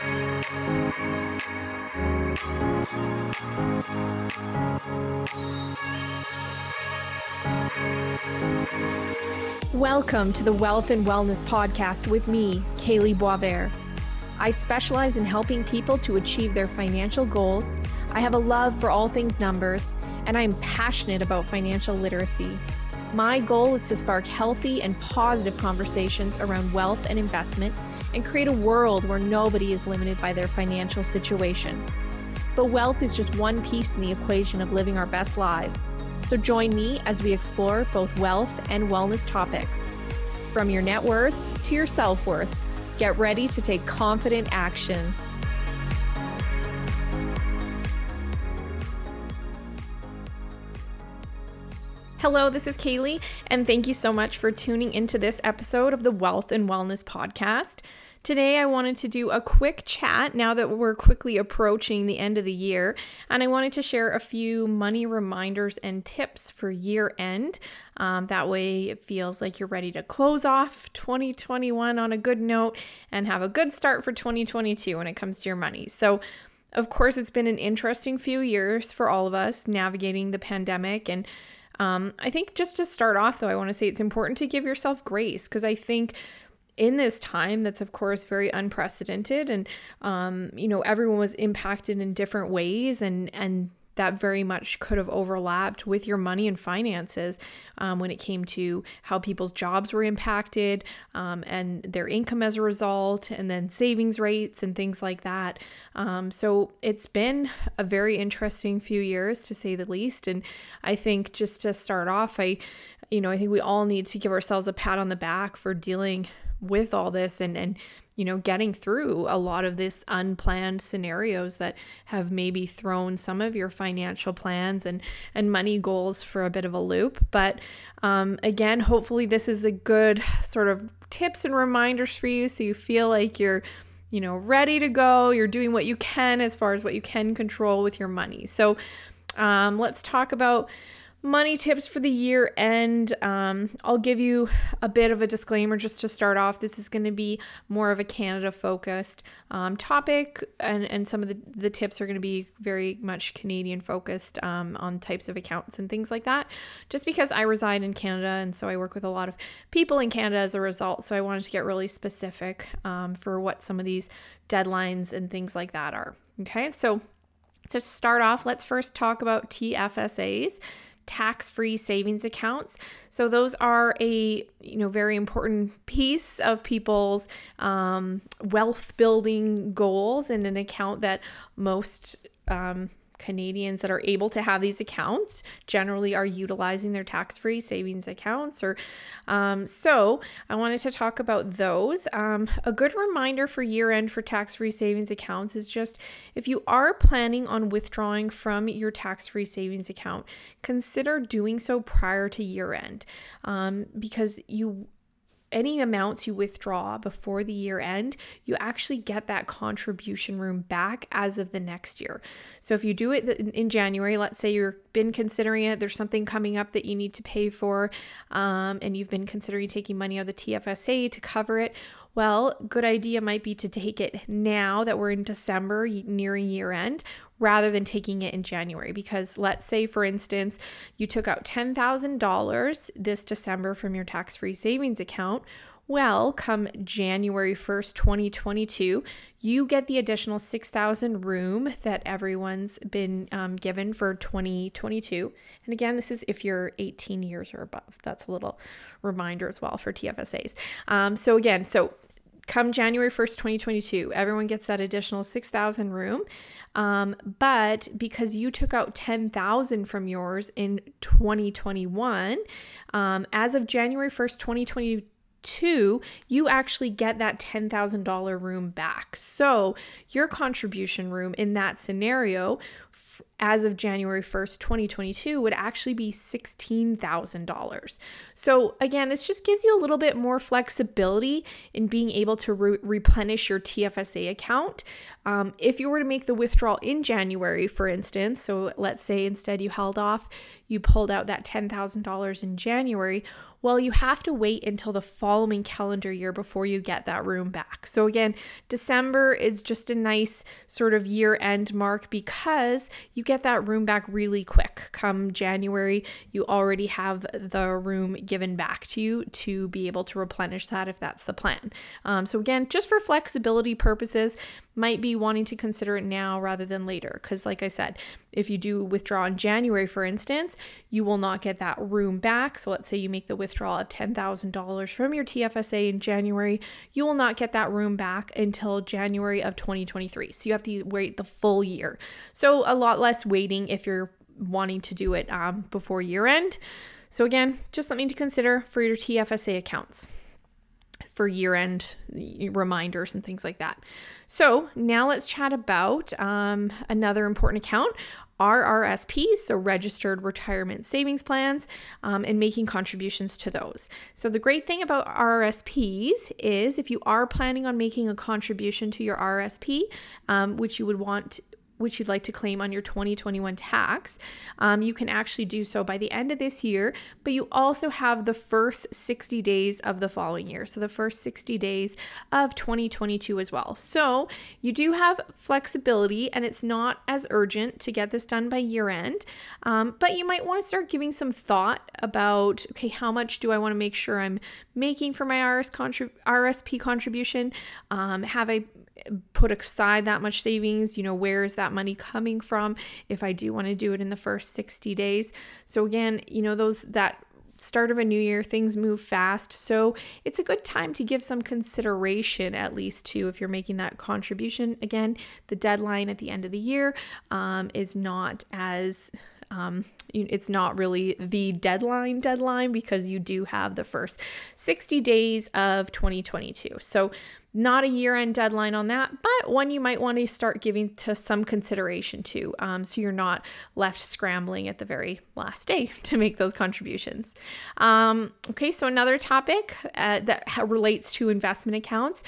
Welcome to the Wealth and Wellness Podcast with me, Kalee Boisvert. I specialize in helping people to achieve their financial goals. I have a love for all things numbers, and I am passionate about financial literacy. My goal is to spark healthy and positive conversations around wealth and investment and create a world where nobody is limited by their financial situation. But wealth is just one piece in the equation of living our best lives. So join me as we explore both wealth and wellness topics. From your net worth to your self worth, get ready to take confident action. Hello, this is Kalee, and thank you so much for tuning into this episode of the Wealth and Wellness Podcast. Today, I wanted to do a quick chat now that we're quickly approaching the end of the year, and I wanted to share a few money reminders and tips for year end. Um, that way, it feels like you're ready to close off 2021 on a good note and have a good start for 2022 when it comes to your money. So, of course, it's been an interesting few years for all of us navigating the pandemic and um, I think just to start off, though, I want to say it's important to give yourself grace because I think in this time that's of course very unprecedented and um, you know everyone was impacted in different ways and and that very much could have overlapped with your money and finances um, when it came to how people's jobs were impacted um, and their income as a result, and then savings rates and things like that. Um, so it's been a very interesting few years to say the least. And I think just to start off, I, you know, I think we all need to give ourselves a pat on the back for dealing with all this and and you know getting through a lot of this unplanned scenarios that have maybe thrown some of your financial plans and and money goals for a bit of a loop. But um, again hopefully this is a good sort of tips and reminders for you so you feel like you're you know ready to go you're doing what you can as far as what you can control with your money. So um, let's talk about money tips for the year end. Um, I'll give you a bit of a disclaimer just to start off. This is going to be more of a Canada focused um, topic, and, and some of the, the tips are going to be very much Canadian focused um, on types of accounts and things like that. Just because I reside in Canada, and so I work with a lot of people in Canada as a result. So I wanted to get really specific um, for what some of these deadlines and things like that are. Okay, so to start off, let's first talk about TFSAs tax-free savings accounts. So those are a you know very important piece of people's um, wealth building goals and an account that most um, Canadians that are able to have these accounts generally are utilizing their tax free savings accounts. Or um, so I wanted to talk about those. Um, a good reminder for year end for tax free savings accounts is just if you are planning on withdrawing from your tax free savings account, consider doing so prior to year end um, because you any amounts you withdraw before the year end, you actually get that contribution room back as of the next year. So if you do it in January, let's say you've been considering it, there's something coming up that you need to pay for, um, and you've been considering taking money out of the TFSA to cover it. Well, good idea might be to take it now that we're in December, nearing year end, rather than taking it in January. Because let's say, for instance, you took out $10,000 this December from your tax free savings account. Well, come January 1st, 2022, you get the additional 6,000 room that everyone's been um, given for 2022. And again, this is if you're 18 years or above. That's a little reminder as well for TFSAs. Um, so again, so come January 1st, 2022, everyone gets that additional 6,000 room. Um, but because you took out 10,000 from yours in 2021, um, as of January 1st, 2022, two, you actually get that $10,000 room back. So your contribution room in that scenario, as of January 1st, 2022, would actually be $16,000. So again, this just gives you a little bit more flexibility in being able to re- replenish your TFSA account. Um, if you were to make the withdrawal in January, for instance, so let's say instead you held off, you pulled out that $10,000 in January Well, you have to wait until the following calendar year before you get that room back. So, again, December is just a nice sort of year end mark because you get that room back really quick. Come January, you already have the room given back to you to be able to replenish that if that's the plan. Um, so, again, just for flexibility purposes, might be wanting to consider it now rather than later. Because, like I said, if you do withdraw in January, for instance, you will not get that room back. So, let's say you make the withdrawal of $10,000 from your TFSA in January, you will not get that room back until January of 2023. So, you have to wait the full year. So, a lot less waiting if you're wanting to do it um, before year end. So, again, just something to consider for your TFSA accounts for year end reminders and things like that. So, now let's chat about um, another important account RRSPs, so registered retirement savings plans, um, and making contributions to those. So, the great thing about RRSPs is if you are planning on making a contribution to your RRSP, um, which you would want which you'd like to claim on your 2021 tax, um, you can actually do so by the end of this year, but you also have the first 60 days of the following year. So the first 60 days of 2022 as well. So you do have flexibility and it's not as urgent to get this done by year end, um, but you might want to start giving some thought about okay, how much do I want to make sure I'm making for my RS RSP contribution? Um, have I put aside that much savings? You know, where is that money coming from if I do want to do it in the first 60 days? So again, you know, those that start of a new year, things move fast. So it's a good time to give some consideration, at least to if you're making that contribution. Again, the deadline at the end of the year um, is not as um, it's not really the deadline deadline because you do have the first 60 days of 2022. So not a year end deadline on that, but one you might want to start giving to some consideration to. Um, so you're not left scrambling at the very last day to make those contributions. Um, okay, so another topic uh, that relates to investment accounts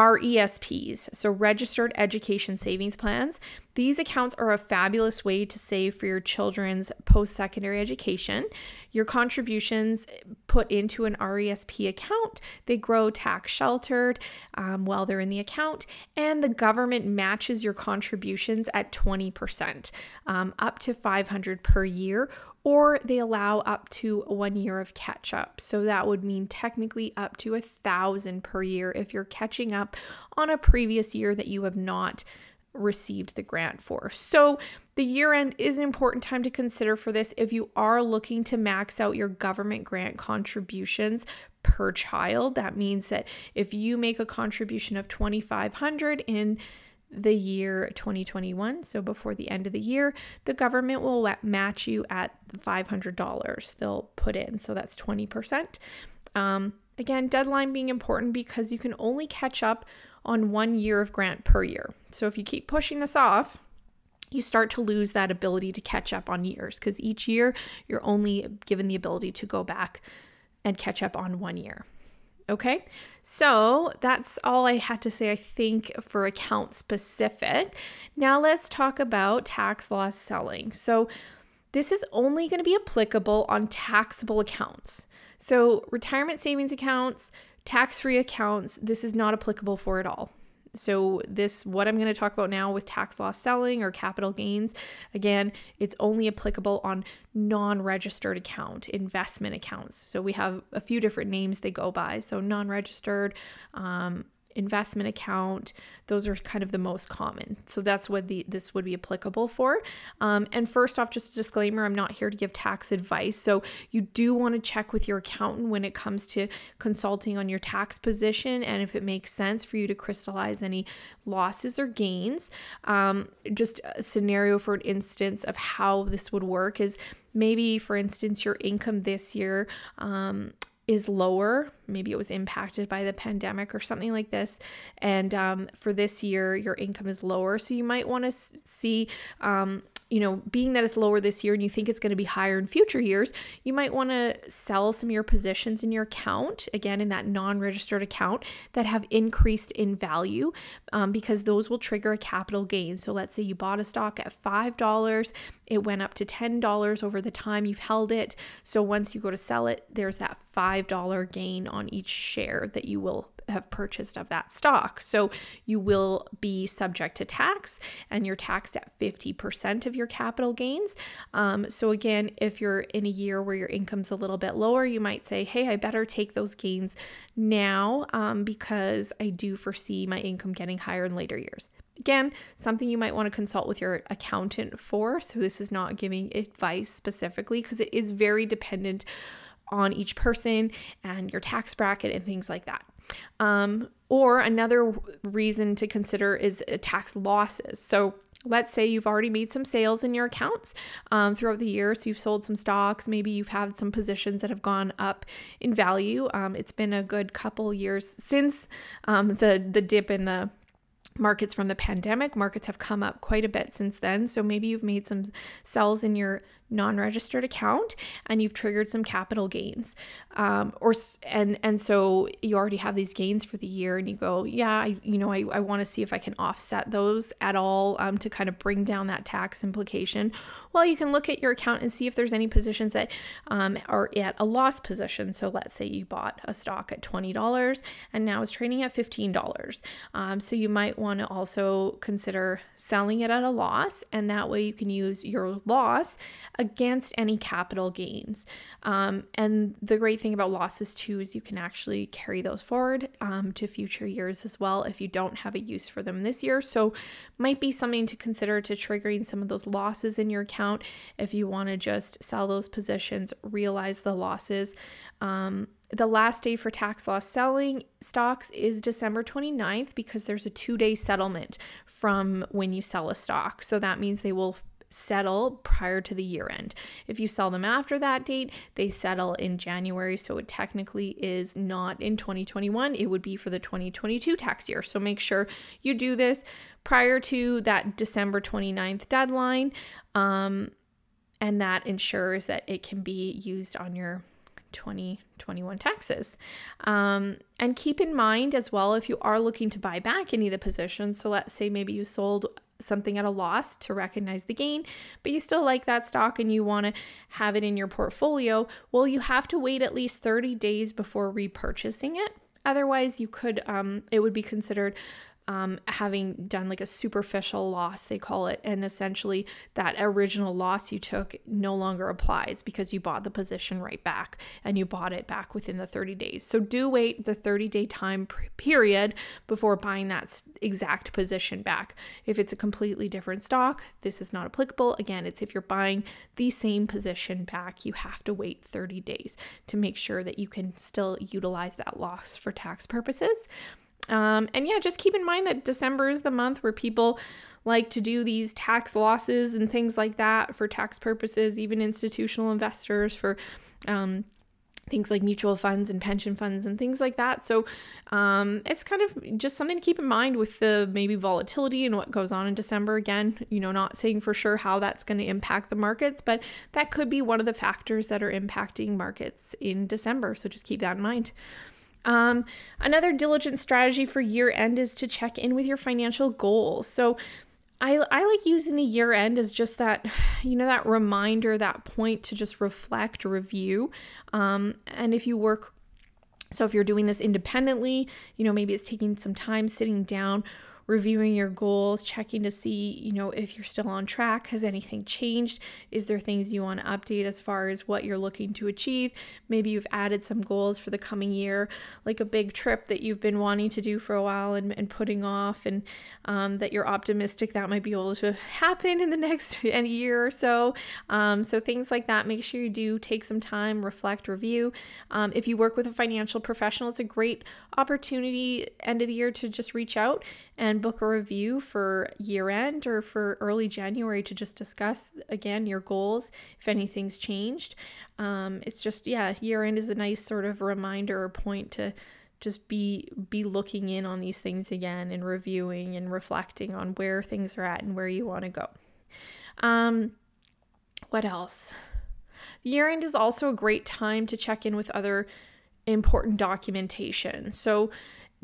RESPs, so registered education savings plans. These accounts are a fabulous way to save for your children's post secondary education. Your contributions put into an RESP account, they grow tax sheltered um, while they're in the account, and the government matches your contributions at 20%, um, up to 500 per year or they allow up to one year of catch up. So that would mean technically up to a thousand per year if you're catching up on a previous year that you have not received the grant for. So the year end is an important time to consider for this if you are looking to max out your government grant contributions per child. That means that if you make a contribution of 2500 in the year 2021, so before the end of the year, the government will match you at $500 they'll put in. So that's 20%. Um, again, deadline being important because you can only catch up on one year of grant per year. So if you keep pushing this off, you start to lose that ability to catch up on years because each year you're only given the ability to go back and catch up on one year. Okay, so that's all I had to say, I think, for account specific. Now let's talk about tax loss selling. So, this is only going to be applicable on taxable accounts. So, retirement savings accounts, tax free accounts, this is not applicable for at all. So, this, what I'm going to talk about now with tax loss selling or capital gains, again, it's only applicable on non registered account, investment accounts. So, we have a few different names they go by. So, non registered, um, investment account those are kind of the most common. So that's what the this would be applicable for. Um, and first off just a disclaimer i'm not here to give tax advice. So you do want to check with your accountant when it comes to consulting on your tax position and if it makes sense for you to crystallize any losses or gains. Um, just a scenario for an instance of how this would work is maybe for instance your income this year um, is lower. Maybe it was impacted by the pandemic or something like this. And um, for this year, your income is lower. So you might want to see um, you know, being that it's lower this year and you think it's going to be higher in future years, you might want to sell some of your positions in your account, again, in that non registered account that have increased in value um, because those will trigger a capital gain. So let's say you bought a stock at $5, it went up to $10 over the time you've held it. So once you go to sell it, there's that $5 gain on each share that you will have purchased of that stock. So you will be subject to tax and you're taxed at 50% of your capital gains. Um, so, again, if you're in a year where your income's a little bit lower, you might say, hey, I better take those gains now um, because I do foresee my income getting higher in later years. Again, something you might want to consult with your accountant for. So, this is not giving advice specifically because it is very dependent on each person and your tax bracket and things like that. Um, or another reason to consider is uh, tax losses. So, let's say you've already made some sales in your accounts um, throughout the year so you've sold some stocks maybe you've had some positions that have gone up in value um, it's been a good couple years since um, the the dip in the markets from the pandemic markets have come up quite a bit since then so maybe you've made some sells in your non-registered account and you've triggered some capital gains. Um, or and and so you already have these gains for the year and you go yeah I, you know i, I want to see if i can offset those at all um, to kind of bring down that tax implication. Well you can look at your account and see if there's any positions that um, are at a loss position. So let's say you bought a stock at $20 and now it's trading at $15 um, so you might want to also consider selling it at a loss and that way you can use your loss against any capital gains. Um, and the great thing about losses too is you can actually carry those forward um, to future years as well if you don't have a use for them this year. So, might be something to consider to triggering some of those losses in your account if you want to just sell those positions, realize the losses. Um, the last day for tax loss selling stocks is December 29th because there's a two day settlement from when you sell a stock. So that means they will settle prior to the year end. If you sell them after that date, they settle in January. So it technically is not in 2021, it would be for the 2022 tax year. So make sure you do this prior to that December 29th deadline. Um, and that ensures that it can be used on your 2021 taxes. Um, and keep in mind as well if you are looking to buy back any of the positions. So let's say maybe you sold something at a loss to recognize the gain, but you still like that stock and you want to have it in your portfolio, well, you have to wait at least 30 days before repurchasing it. Otherwise, you could, um, it would be considered um, having done like a superficial loss, they call it. And essentially, that original loss you took no longer applies because you bought the position right back and you bought it back within the 30 days. So, do wait the 30 day time period before buying that exact position back. If it's a completely different stock, this is not applicable. Again, it's if you're buying the same position back, you have to wait 30 days to make sure that you can still utilize that loss for tax purposes. Um, and yeah, just keep in mind that December is the month where people like to do these tax losses and things like that for tax purposes, even institutional investors for um, things like mutual funds and pension funds and things like that. So um, it's kind of just something to keep in mind with the maybe volatility and what goes on in December. Again, you know, not saying for sure how that's going to impact the markets, but that could be one of the factors that are impacting markets in December. So just keep that in mind. Um, another diligent strategy for year end is to check in with your financial goals. So, I, I like using the year end as just that, you know, that reminder, that point to just reflect, review. Um, and if you work, so if you're doing this independently, you know, maybe it's taking some time sitting down, reviewing your goals, checking to see, you know, if you're still on track. Has anything changed? Is there things you want to update as far as what you're looking to achieve? Maybe you've added some goals for the coming year, like a big trip that you've been wanting to do for a while and, and putting off, and um, that you're optimistic that might be able to happen in the next year or so. Um, so, things like that, make sure you do take some time, reflect, review. Um, if you work with a financial professional, it's a great opportunity end of the year to just reach out and book a review for year end or for early January to just discuss again your goals if anything's changed. Um, it's just, yeah, year end is a nice sort of reminder or point to just be be looking in on these things again and reviewing and reflecting on where things are at and where you want to go. Um, what else? Year end is also a great time to check in with other important documentation. So,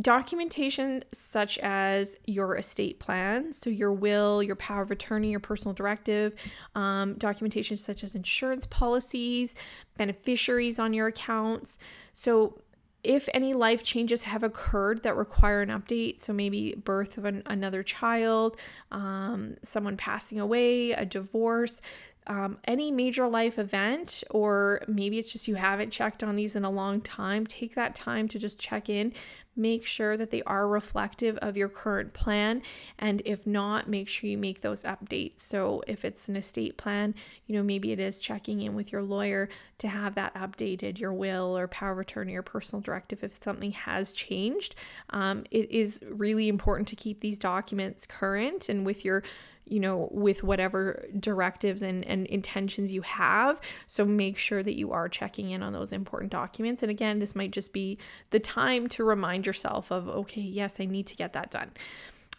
documentation such as your estate plan, so your will, your power of attorney, your personal directive, um, documentation such as insurance policies, beneficiaries on your accounts. So, if any life changes have occurred that require an update, so maybe birth of an, another child, um, someone passing away, a divorce, um, any major life event, or maybe it's just you haven't checked on these in a long time, take that time to just check in. Make sure that they are reflective of your current plan. And if not, make sure you make those updates. So, if it's an estate plan, you know, maybe it is checking in with your lawyer to have that updated, your will or power of attorney or personal directive if something has changed. Um, it is really important to keep these documents current and with your you know, with whatever directives and, and intentions you have. So make sure that you are checking in on those important documents. And again, this might just be the time to remind yourself of, okay, yes, I need to get that done.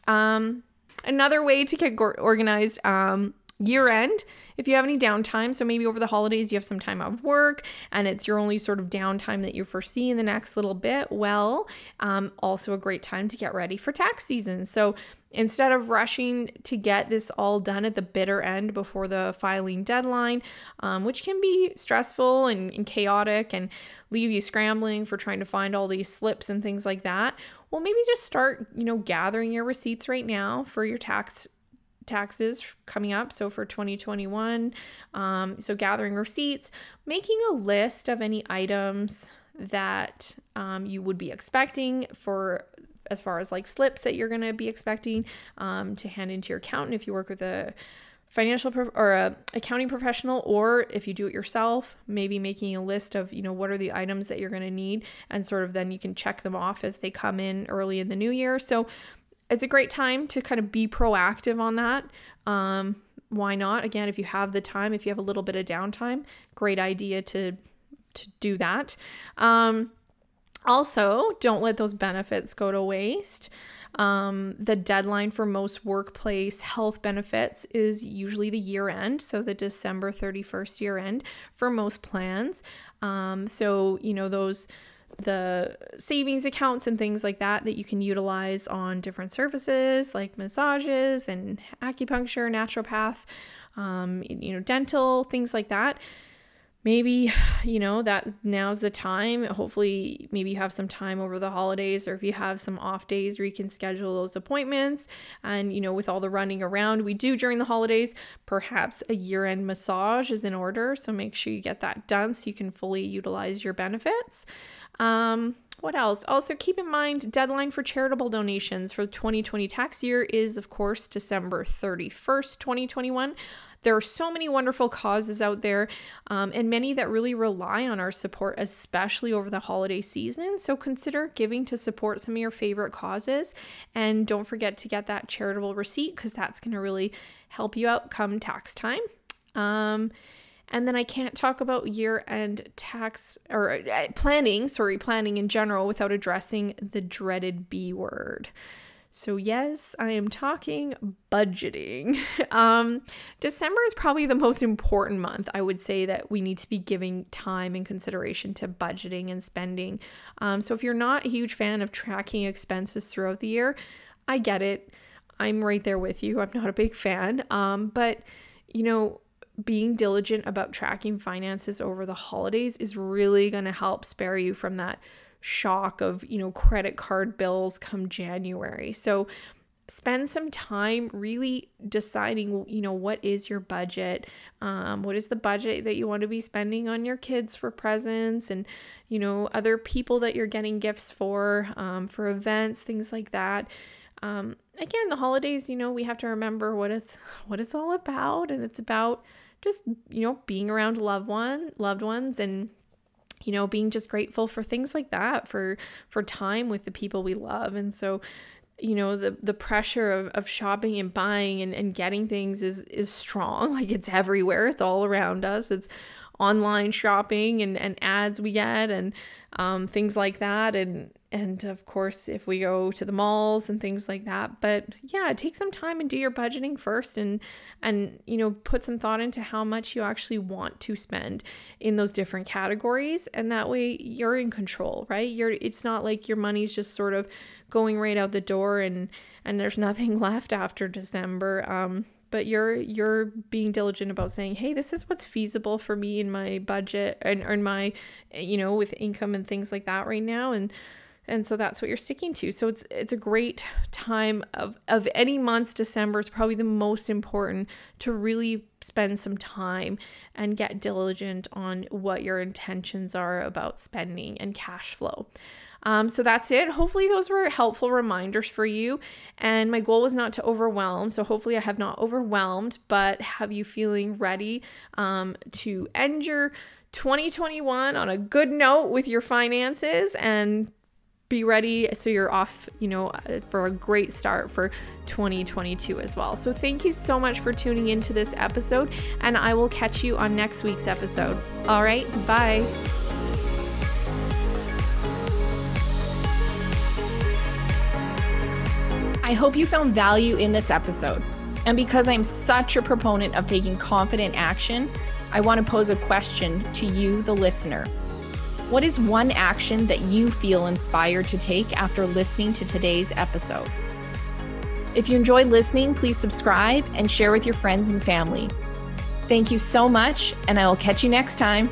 Um, another way to get organized um, year end if you have any downtime. So maybe over the holidays you have some time off work and it's your only sort of downtime that you foresee in the next little bit. Well um, also a great time to get ready for tax season. So Instead of rushing to get this all done at the bitter end before the filing deadline, um, which can be stressful and, and chaotic and leave you scrambling for trying to find all these slips and things like that, well, maybe just start, you know, gathering your receipts right now for your tax taxes coming up. So for 2021, um, so gathering receipts, making a list of any items that um, you would be expecting for as far as like slips that you're going to be expecting um, to hand into your accountant if you work with a financial pro- or a accounting professional or if you do it yourself maybe making a list of you know what are the items that you're going to need and sort of then you can check them off as they come in early in the new year so it's a great time to kind of be proactive on that um, why not again if you have the time if you have a little bit of downtime great idea to to do that um, also, don't let those benefits go to waste. Um, the deadline for most workplace health benefits is usually the year end, so the December 31st year end for most plans. Um, so, you know, those the savings accounts and things like that that you can utilize on different services like massages and acupuncture, naturopath, um, you know, dental, things like that maybe you know that now's the time. Hopefully maybe you have some time over the holidays or if you have some off days where you can schedule those appointments. And you know with all the running around we do during the holidays perhaps a year-end massage is in order. So make sure you get that done so you can fully utilize your benefits. Um, what else? Also, keep in mind deadline for charitable donations for the 2020 tax year is, of course, December 31st, 2021. There are so many wonderful causes out there, um, and many that really rely on our support, especially over the holiday season. So consider giving to support some of your favorite causes. And don't forget to get that charitable receipt because that's going to really help you out come tax time. Um, and then I can't talk about year end tax or uh, planning, sorry, planning in general without addressing the dreaded B word. So, yes, I am talking budgeting. um, December is probably the most important month. I would say that we need to be giving time and consideration to budgeting and spending. Um, so, if you're not a huge fan of tracking expenses throughout the year, I get it. I'm right there with you. I'm not a big fan. Um, but, you know, being diligent about tracking finances over the holidays is really going to help spare you from that shock of, you know, credit card bills come January. So spend some time really deciding, you know, what is your budget? Um, what is the budget that you want to be spending on your kids for presents and, you know, other people that you're getting gifts for, um, for events, things like that. Um, again, the holidays, you know, we have to remember what it's what it's all about, and it's about just you know being around loved one loved ones and you know being just grateful for things like that for for time with the people we love. And so you know the the pressure of, of shopping and buying and, and getting things is is strong. Like it's everywhere. It's all around us. It's online shopping and, and ads we get and um, things like that. And and of course if we go to the malls and things like that. But yeah take some time and do your budgeting first and and you know put some thought into how much you actually want to spend in those different categories. And that way you're in control right? You're it's not like your money's just sort of going right out the door and and there's nothing left after december. Um but you're you're being diligent about saying hey this is what's feasible for me in my budget and in my you know with income and things like that right now. And and so that's what you're sticking to so it's it's a great time of of any months december is probably the most important to really spend some time and get diligent on what your intentions are about spending and cash flow um, so that's it. Hopefully, those were helpful reminders for you. And my goal was not to overwhelm. So, hopefully, I have not overwhelmed, but have you feeling ready um, to end your 2021 on a good note with your finances and be ready so you're off, you know, uh, for a great start for 2022 as well. So thank you so much for tuning into this episode and I will catch you on next week's episode. All right, bye. I hope you found value in this episode. And because I'm such a proponent of taking confident action, I want to pose a question to you, the listener. What is one action that you feel inspired to take after listening to today's episode? If you enjoy listening, please subscribe and share with your friends and family. Thank you so much, and I will catch you next time.